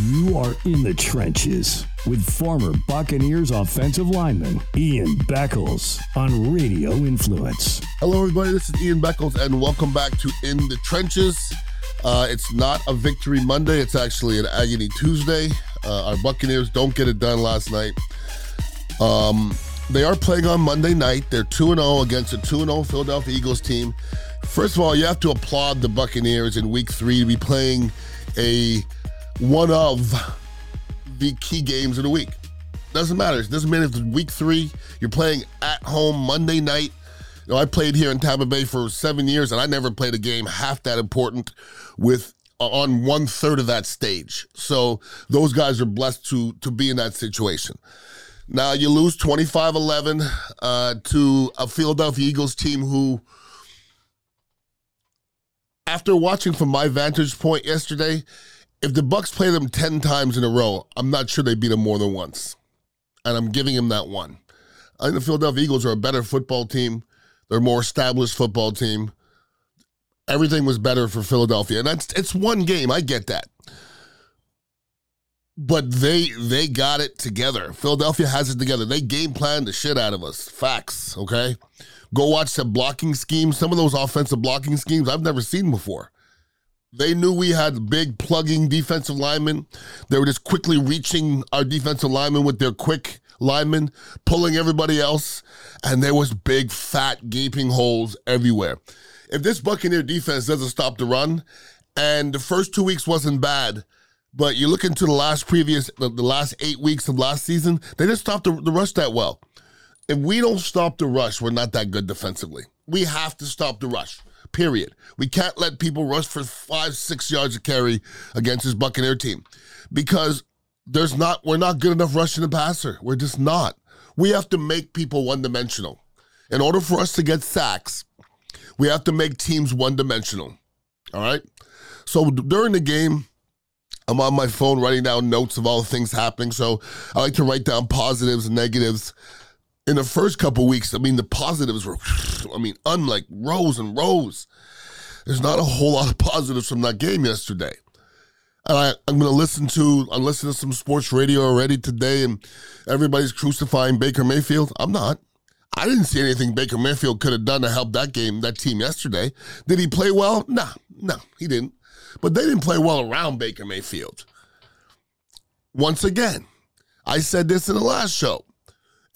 You are in the trenches with former Buccaneers offensive lineman Ian Beckles on Radio Influence. Hello, everybody. This is Ian Beckles, and welcome back to In the Trenches. Uh, it's not a victory Monday, it's actually an agony Tuesday. Uh, our Buccaneers don't get it done last night. Um, they are playing on Monday night. They're 2 0 against a 2 0 Philadelphia Eagles team. First of all, you have to applaud the Buccaneers in week three to be playing a one of the key games of the week. Doesn't matter. It doesn't matter if it's week three, you're playing at home Monday night. You know, I played here in Tampa Bay for seven years, and I never played a game half that important with on one third of that stage. So those guys are blessed to to be in that situation. Now you lose 25-11 uh, to a Philadelphia Eagles team who, after watching from my vantage point yesterday, if the Bucs play them 10 times in a row, I'm not sure they beat them more than once. And I'm giving them that one. I think the Philadelphia Eagles are a better football team. They're a more established football team. Everything was better for Philadelphia. And that's it's one game. I get that. But they they got it together. Philadelphia has it together. They game planned the shit out of us. Facts, okay? Go watch the blocking schemes. Some of those offensive blocking schemes I've never seen before. They knew we had big plugging defensive linemen. They were just quickly reaching our defensive linemen with their quick linemen, pulling everybody else, and there was big, fat, gaping holes everywhere. If this Buccaneer defense doesn't stop the run, and the first two weeks wasn't bad, but you look into the last previous, the, last eight weeks of last season, they didn't stop the, the rush that well. If we don't stop the rush, we're not that good defensively. We have to stop the rush. Period. We can't let people rush for five, six yards of carry against this Buccaneer team because there's not we're not good enough rushing the passer. We're just not. We have to make people one dimensional. In order for us to get sacks, we have to make teams one dimensional. All right. So during the game, I'm on my phone writing down notes of all the things happening. So I like to write down positives and negatives in the first couple weeks, I mean, the positives were, I mean, unlike rows and rows. There's not a whole lot of positives from that game yesterday. And I, I'm going to listen to, I'm listening to some sports radio already today, and everybody's crucifying Baker Mayfield. I'm not. I didn't see anything Baker Mayfield could have done to help that game, that team yesterday. Did he play well? No, no, he didn't. But they didn't play well around Baker Mayfield. Once again, I said this in the last show.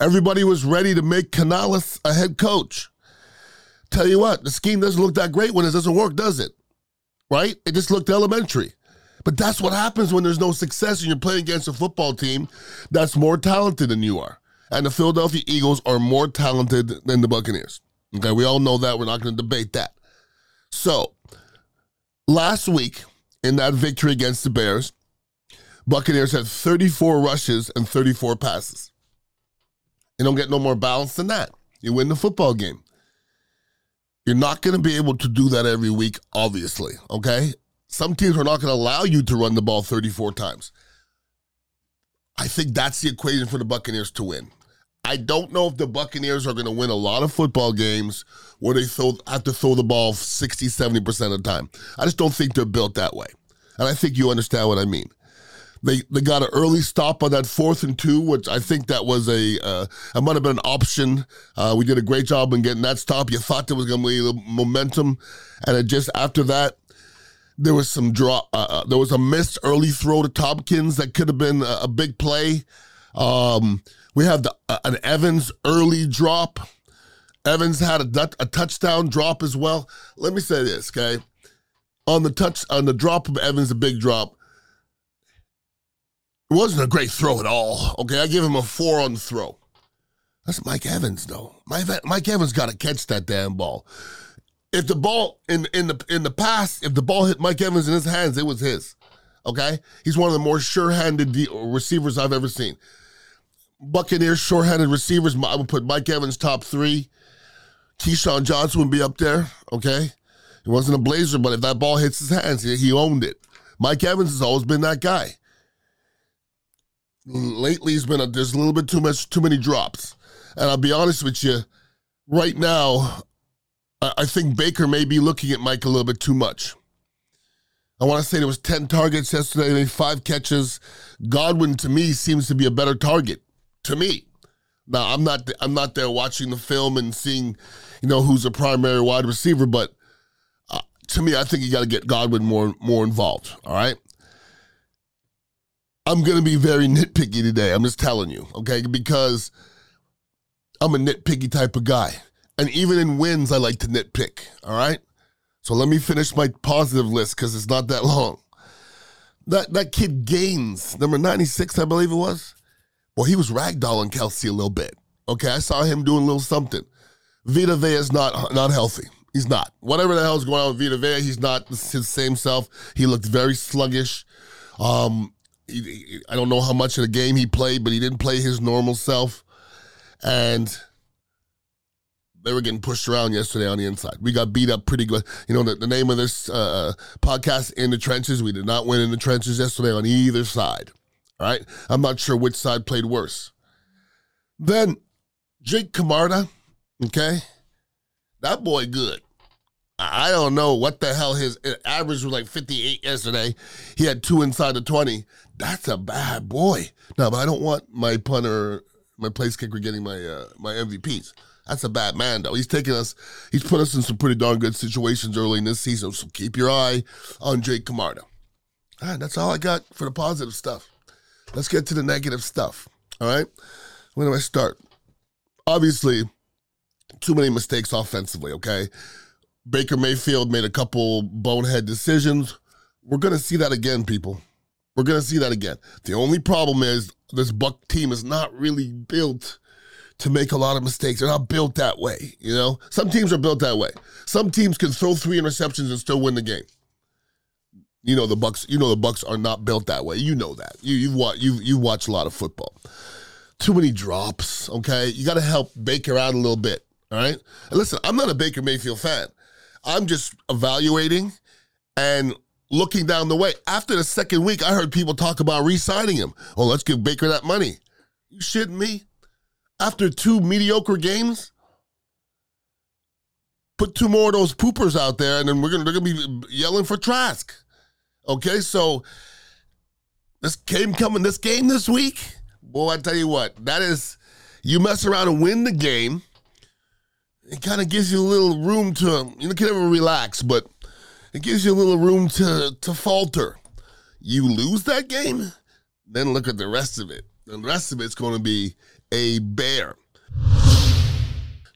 Everybody was ready to make Canales a head coach. Tell you what, the scheme doesn't look that great when it doesn't work, does it? Right? It just looked elementary. But that's what happens when there's no success and you're playing against a football team that's more talented than you are. And the Philadelphia Eagles are more talented than the Buccaneers. Okay, we all know that. We're not going to debate that. So, last week in that victory against the Bears, Buccaneers had 34 rushes and 34 passes. You don't get no more balance than that. You win the football game. You're not going to be able to do that every week, obviously, okay? Some teams are not going to allow you to run the ball 34 times. I think that's the equation for the Buccaneers to win. I don't know if the Buccaneers are going to win a lot of football games where they throw, have to throw the ball 60, 70% of the time. I just don't think they're built that way. And I think you understand what I mean. They they got an early stop on that fourth and two, which I think that was a uh, might have been an option. Uh, we did a great job in getting that stop. You thought there was going to be a momentum, and it just after that there was some drop. Uh, uh, there was a missed early throw to Thompkins that could have been a, a big play. Um, we have the, uh, an Evans early drop. Evans had a, a touchdown drop as well. Let me say this, okay? On the touch on the drop of Evans, a big drop. It wasn't a great throw at all. Okay, I give him a four on the throw. That's Mike Evans, though. Mike, Mike Evans got to catch that damn ball. If the ball in in the in the past, if the ball hit Mike Evans in his hands, it was his. Okay, he's one of the more sure-handed de- receivers I've ever seen. Buccaneers sure-handed receivers. I would put Mike Evans top three. Keyshawn Johnson would be up there. Okay, he wasn't a Blazer, but if that ball hits his hands, he owned it. Mike Evans has always been that guy lately has been a, there's a little bit too much too many drops. And I'll be honest with you, right now, I, I think Baker may be looking at Mike a little bit too much. I want to say there was 10 targets yesterday, maybe five catches. Godwin to me seems to be a better target. To me. Now I'm not I'm not there watching the film and seeing, you know, who's a primary wide receiver, but uh, to me, I think you got to get Godwin more more involved. All right. I'm gonna be very nitpicky today. I'm just telling you, okay, because I'm a nitpicky type of guy, and even in wins, I like to nitpick. All right. So let me finish my positive list because it's not that long. That that kid Gaines, number 96, I believe it was. Well, he was ragdolling Kelce a little bit. Okay, I saw him doing a little something. Vita Vea is not not healthy. He's not. Whatever the hell's going on with Vita Vea, he's not his same self. He looked very sluggish. Um, I don't know how much of the game he played, but he didn't play his normal self. And they were getting pushed around yesterday on the inside. We got beat up pretty good. You know, the, the name of this uh, podcast, In the Trenches, we did not win in the trenches yesterday on either side. All right. I'm not sure which side played worse. Then Jake Camarda, okay, that boy good. I don't know what the hell his average was like 58 yesterday. He had two inside the 20. That's a bad boy. No, but I don't want my punter, my place kicker getting my uh, my MVPs. That's a bad man, though. He's taking us, he's put us in some pretty darn good situations early in this season. So keep your eye on Jake Camarda. All right, that's all I got for the positive stuff. Let's get to the negative stuff. All right. Where do I start? Obviously, too many mistakes offensively, okay? Baker Mayfield made a couple bonehead decisions. We're going to see that again, people. We're going to see that again. The only problem is this Buck team is not really built to make a lot of mistakes. They're not built that way, you know? Some teams are built that way. Some teams can throw three interceptions and still win the game. You know the Bucs. You know the Bucs are not built that way. You know that. You you've watched you you watch a lot of football. Too many drops. Okay, you got to help Baker out a little bit. All right. And listen, I'm not a Baker Mayfield fan. I'm just evaluating and looking down the way. After the second week, I heard people talk about re-signing him. Oh, let's give Baker that money. You shitting me? After two mediocre games, put two more of those poopers out there, and then we're gonna they're gonna be yelling for Trask. Okay, so this game coming, this game this week, boy, I tell you what, that is you mess around and win the game. It kind of gives you a little room to you can never relax, but it gives you a little room to to falter. You lose that game, then look at the rest of it. The rest of it's going to be a bear.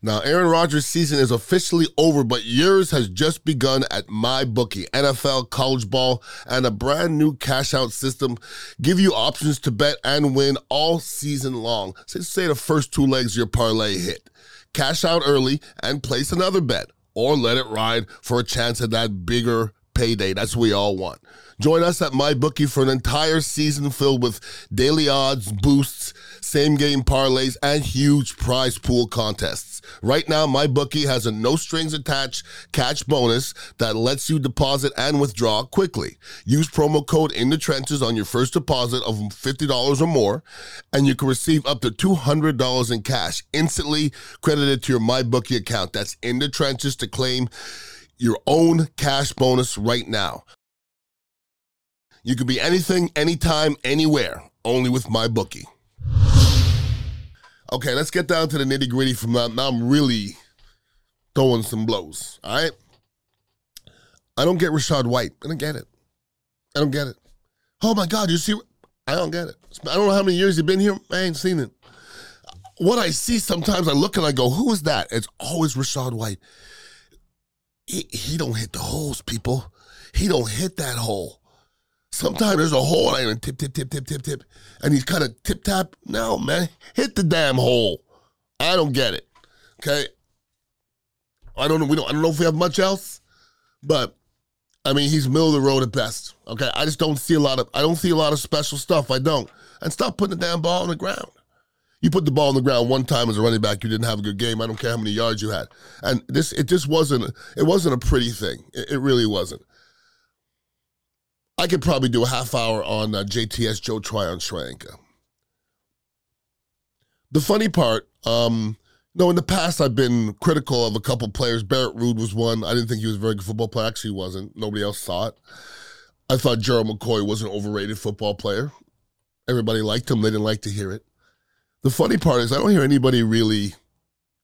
Now, Aaron Rodgers' season is officially over, but yours has just begun at MyBookie. NFL, college ball, and a brand new cash out system give you options to bet and win all season long. Say, say the first two legs of your parlay hit. Cash out early and place another bet, or let it ride for a chance at that bigger payday. That's what we all want. Join us at MyBookie for an entire season filled with daily odds, boosts, same game parlays, and huge prize pool contests. Right now, MyBookie has a no strings attached catch bonus that lets you deposit and withdraw quickly. Use promo code in the trenches on your first deposit of $50 or more, and you can receive up to $200 in cash instantly credited to your MyBookie account. That's in the trenches to claim your own cash bonus right now. You can be anything, anytime, anywhere, only with MyBookie. Okay, let's get down to the nitty gritty from now. Now I'm really throwing some blows. All right. I don't get Rachaad White. I don't get it. I don't get it. Oh my God, you see? I don't get it. I don't know how many years you've been here. I ain't seen it. What I see sometimes, I look and I go, "Who is that?" It's always Rachaad White. He, he don't hit the holes, people. He don't hit that hole. Sometimes there's a hole and I tip, tip, tip, tip, tip, tip. And he's kind of tip tap. No, man. Hit the damn hole. I don't get it. Okay. I don't know. We don't I don't know if we have much else, but I mean he's middle of the road at best. Okay. I just don't see a lot of I don't see a lot of special stuff. I don't. And stop putting the damn ball on the ground. You put the ball on the ground one time as a running back, you didn't have a good game. I don't care how many yards you had. And this it just wasn't it wasn't a pretty thing. It, it really wasn't. I could probably do a half hour on uh, JTS Joe Tryon Shoyinka. The funny part, um, no, in the past I've been critical of a couple players. Barrett Ruud was one. I didn't think he was a very good football player. Actually, he wasn't. Nobody else saw it. I thought Gerald McCoy was an overrated football player. Everybody liked him. They didn't like to hear it. The funny part is I don't hear anybody really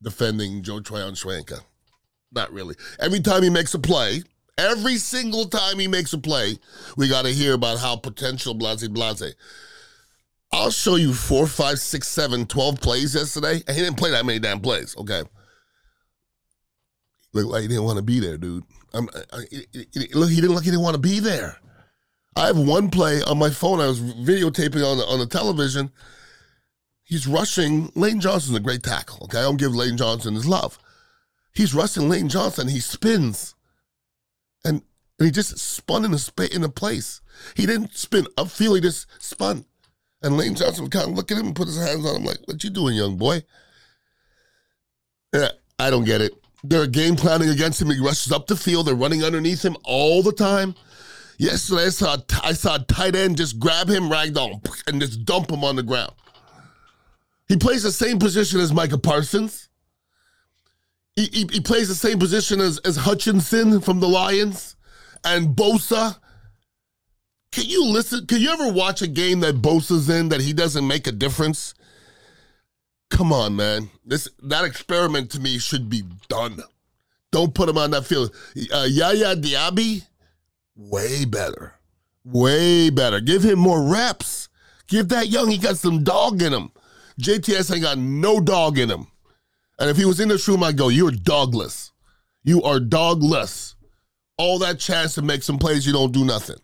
defending Joe Tryon-Shoyinka. Not really. Every time he makes a play, every single time he makes a play, we got to hear about how potential blase blase. I'll show you four, five, six, seven, twelve plays yesterday, and he didn't play that many damn plays. Okay, look like he didn't want to be there, dude. I'm, I, look, he didn't look. He didn't want to be there. I have one play on my phone. I was videotaping on the, on the television. He's rushing. Lane Johnson's a great tackle. Okay, I don't give Lane Johnson his love. He's rushing Lane Johnson. He spins, and, and he just spun in a spa- in a place. He didn't spin upfield. He just spun. And Lane Johnson would kind of look at him and put his hands on him like, what you doing, young boy? Yeah, I don't get it. They're game planning against him. He rushes up the field. They're running underneath him all the time. Yesterday, I saw, I saw a tight end just grab him, ragdoll, and just dump him on the ground. He plays the same position as Micah Parsons. He, he, he plays the same position as, as Hutchinson from the Lions and Bosa can you listen? Can you ever watch a game that Bosa's in that he doesn't make a difference? Come on, man. This that experiment to me should be done. Don't put him on that field. Uh, Yaya Diaby, way better, way better. Give him more reps. Give that young. He got some dog in him. JTS ain't got no dog in him. And if he was in this room, I'd go, "You're dogless. You are dogless. All that chance to make some plays, you don't do nothing."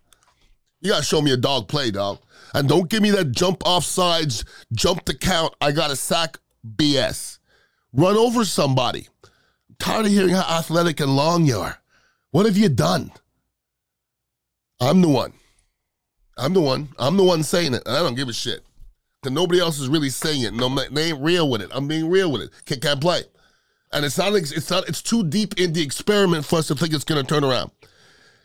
You gotta show me a dog play, dog. And don't give me that jump off sides, jump the count, I got a sack BS. Run over somebody. I'm tired of hearing how athletic and long you are. What have you done? I'm the one. I'm the one. I'm the one saying it. And I don't give a shit. Because nobody else is really saying it. No, they ain't real with it. I'm being real with it. Can't, can't play. And it's not, it's not, it's too deep in the experiment for us to think it's gonna turn around.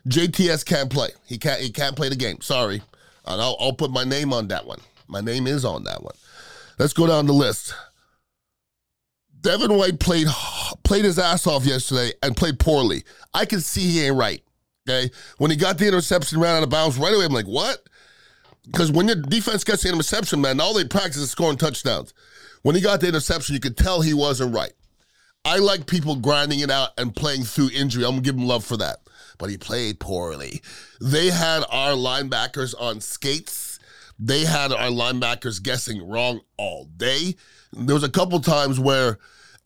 JTS can't play. He can't. He can't play the game. Sorry, and I'll, I'll put my name on that one. My name is on that one. Let's go down the list. Devin White played played his ass off yesterday and played poorly. I can see he ain't right. Okay, when he got the interception, ran out of bounds right away. I'm like, what? Because when your defense gets the interception, man, all they practice is scoring touchdowns. When he got the interception, you could tell he wasn't right. I like people grinding it out and playing through injury. I'm gonna give him love for that but he played poorly. They had our linebackers on skates. They had our linebackers guessing wrong all day. There was a couple times where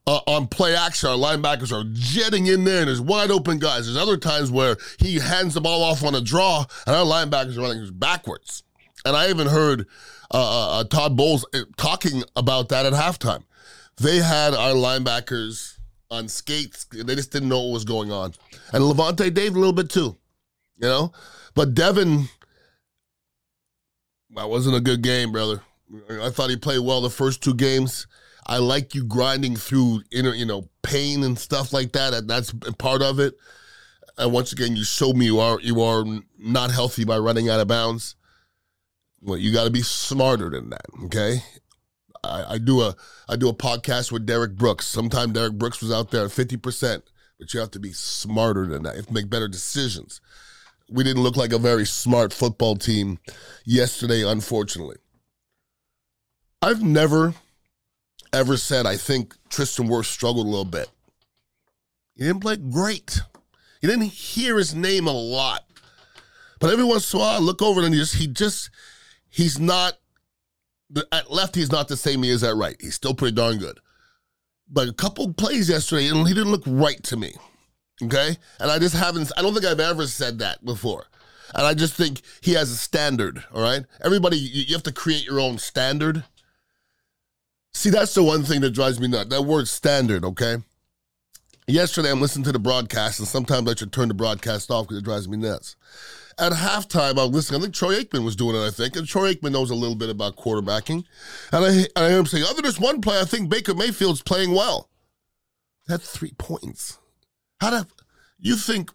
uh, on play action, our linebackers are jetting in there and there's wide open guys. There's other times where he hands the ball off on a draw and our linebackers are running backwards. And I even heard uh, uh, uh Todd Bowles uh, talking about that at halftime. They had our linebackers on skates. They just didn't know what was going on. And Lavonte Dave a little bit too, you know? But Devin, that wasn't a good game, brother. I thought he played well the first two games. I like you grinding through inner, you know, pain and stuff like that. And that's part of it. And once again, you showed me you are you are not healthy by running out of bounds. Well, you got to be smarter than that. Okay, I, I, do a I do a podcast with Derrick Brooks. Sometimes Derrick Brooks was out there at fifty percent, but you have to be smarter than that. You have to make better decisions. We didn't look like a very smart football team yesterday, unfortunately. I've never ever said I think Tristan Wirfs struggled a little bit. He didn't play great. He didn't hear his name a lot. But every once in a while, I look over and he just he just he's not at left, he's not the same he is at right. He's still pretty darn good. But a couple plays yesterday, and he didn't look right to me. Okay? And I just haven't, I don't think I've ever said that before. And I just think he has a standard, all right? Everybody, you have to create your own standard. See, that's the one thing that drives me nuts. That word standard, okay? Yesterday, I'm listening to the broadcast, and sometimes I should turn the broadcast off because it drives me nuts at halftime, I was listening. I think Troy Aikman was doing it, I think. And Troy Aikman knows a little bit about quarterbacking. And I, and I hear him saying, other than this one play, I think Baker Mayfield's playing well. That's three points. How do you think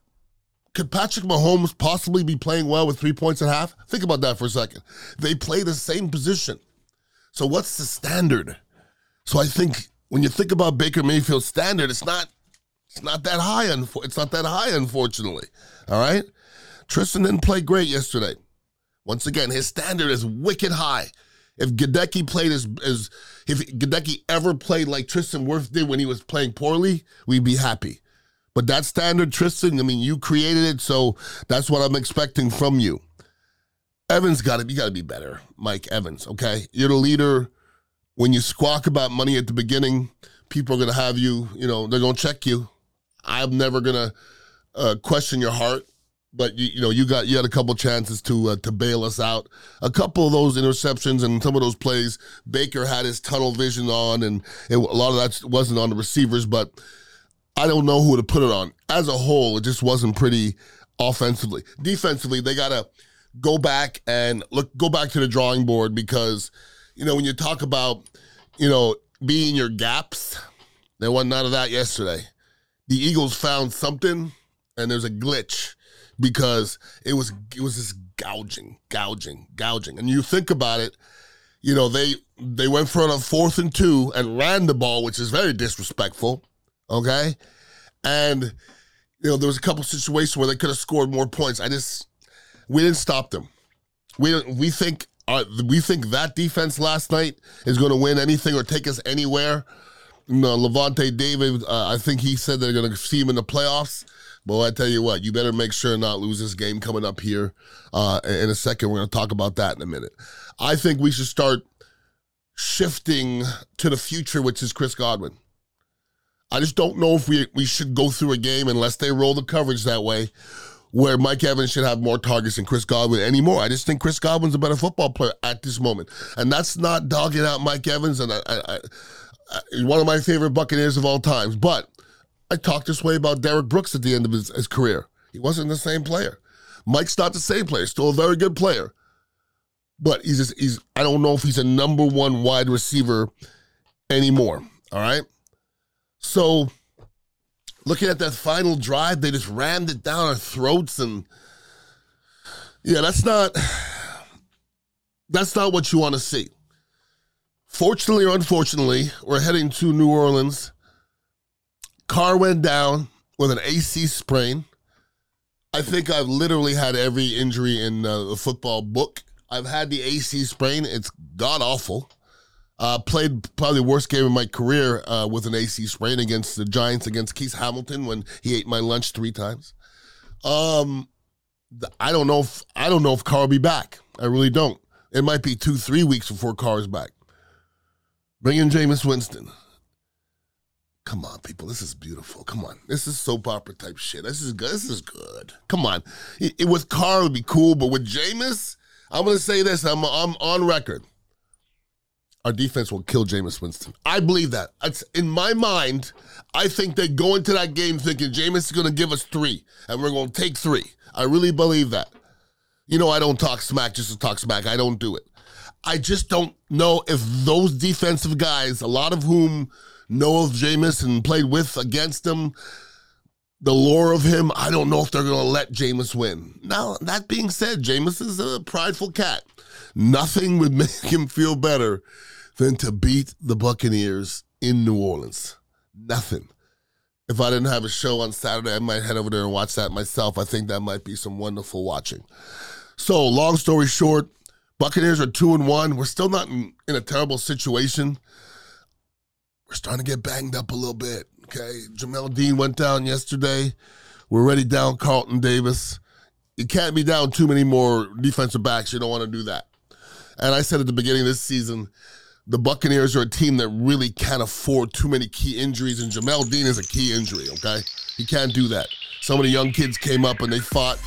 could Patrick Mahomes possibly be playing well with three points at half? Think about that for a second. They play the same position. So what's the standard? So I think when you think about Baker Mayfield's standard, it's not it's not that high. It's not that high, unfortunately. All right. Tristan didn't play great yesterday. Once again, his standard is wicked high. If Gadecki played as, as if Gadecki ever played like Tristan Wirfs did when he was playing poorly, we'd be happy. But that standard, Tristan, I mean, you created it, so that's what I'm expecting from you. Evans got to you got to be better, Mike Evans. Okay, you're the leader. When you squawk about money at the beginning, people are gonna have you. You know, they're gonna check you. I'm never gonna uh, question your heart, but you, you know, you got you had a couple chances to uh, to bail us out. A couple of those interceptions and some of those plays, Baker had his tunnel vision on, and it, a lot of that wasn't on the receivers, but I don't know who to put it on. As a whole, it just wasn't pretty offensively. Defensively, they gotta go back and look go back to the drawing board because you know when you talk about you know being your gaps there wasn't none of that yesterday the eagles found something and there's a glitch because it was it was just gouging gouging gouging and you think about it you know they they went for a fourth and two and ran the ball which is very disrespectful okay and you know there was a couple situations where they could have scored more points i just we didn't stop them. We we think uh, we think that defense last night is going to win anything or take us anywhere. No, Lavonte David, uh, I think he said they're going to see him in the playoffs. But I tell you what, you better make sure not lose this game coming up here uh, in a second. We're going to talk about that in a minute. I think we should start shifting to the future, which is Chris Godwin. I just don't know if we we should go through a game unless they roll the coverage that way where Mike Evans should have more targets than Chris Godwin anymore. I just think Chris Godwin's a better football player at this moment, and that's not dogging out Mike Evans. And I, I, I, one of my favorite Buccaneers of all times. But I talked this way about Derrick Brooks at the end of his, his career. He wasn't the same player. Mike's not the same player. Still a very good player, but he's just he's. I don't know if he's a number one wide receiver anymore. All right, so looking at that final drive, they just rammed it down our throats, and yeah, that's not that's not what you want to see. Fortunately or unfortunately, we're heading to New Orleans. Carr went down with an AC sprain. I think I've literally had every injury in uh, the football book. I've had the AC sprain. It's god awful. Uh, played probably the worst game of my career uh, with an AC sprain against the Giants against Keith Hamilton when he ate my lunch three times. Um, I don't know if I don't know if Carr will be back. I really don't. It might be two, three weeks before Carr is back. Bring in Jameis Winston. Come on, people. This is beautiful. Come on. This is soap opera type shit. This is good. This is good. Come on. It, it with Carr would be cool, but with Jameis, I'm gonna say this. I'm I'm on record our defense will kill Jameis Winston. I believe that. It's, in my mind, I think they go into that game thinking Jameis is going to give us three, and we're going to take three. I really believe that. You know, I don't talk smack just to talk smack. I don't do it. I just don't know if those defensive guys, a lot of whom know of Jameis and played with against him, the lore of him, I don't know if they're going to let Jameis win. Now, that being said, Jameis is a prideful cat. Nothing would make him feel better than to beat the Buccaneers in New Orleans. Nothing. If I didn't have a show on Saturday, I might head over there and watch that myself. I think that might be some wonderful watching. So, long story short, Buccaneers are two and one. We're still not in, in a terrible situation. We're starting to get banged up a little bit. Okay, Jamel Dean went down yesterday. We're already down Carlton Davis. You can't be down too many more defensive backs. You don't want to do that. And I said at the beginning of this season, the Buccaneers are a team that really can't afford too many key injuries, and Jamel Dean is a key injury, okay? He can't do that. Of the young kids came up and they fought,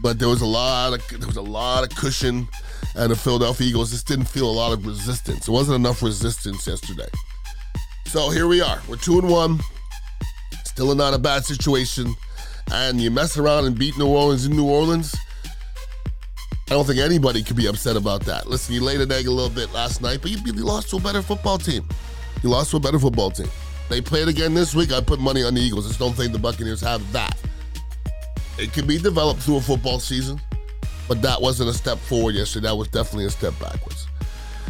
but there was a lot of there was a lot of cushion, and the Philadelphia Eagles just didn't feel a lot of resistance. There wasn't enough resistance yesterday. So here we are. We're two and one. Still not a bad situation. And you mess around and beat New Orleans in New Orleans I don't think anybody could be upset about that. Listen, you laid an egg a little bit last night, but you, you lost to a better football team. You lost to a better football team. They play it again this week. I put money on the Eagles. I just don't think the Buccaneers have that. It can be developed through a football season, but that wasn't a step forward yesterday. That was definitely a step backwards.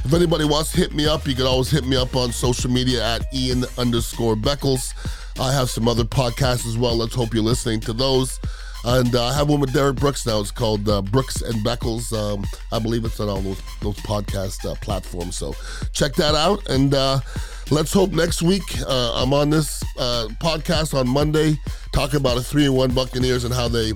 If anybody wants to hit me up, you can always hit me up on social media at Ian underscore Beckles. I have some other podcasts as well. Let's hope you're listening to those. And uh, I have one with Derrick Brooks now. It's called uh, Brooks and Beckles. Um, I believe it's on all those, those podcast uh, platforms. So check that out. And uh, let's hope next week uh, I'm on this uh, podcast on Monday talking about a 3 and 1 Buccaneers and how they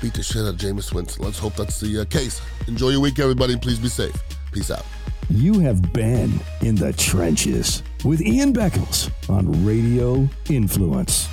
beat the shit out of Jameis Winston. Let's hope that's the case. Enjoy your week, everybody. Please be safe. Peace out. You have been in the trenches with Ian Beckles on Radio Influence.